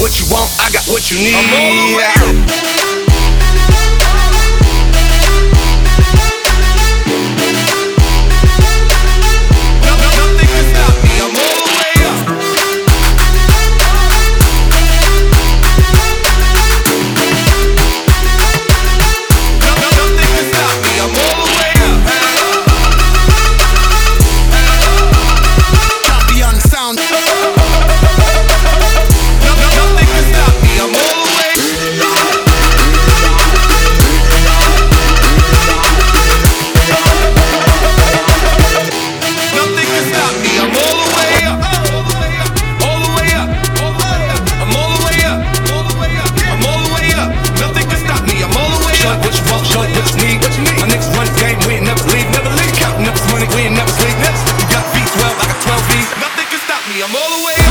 what you want, I got what you need. I'm all the Short what you need. My niggas run game, we ain't never leave, never leave. Counting up this money, we ain't never sleep. You got V12, I got 12 V. Nothing can stop me. I'm all the way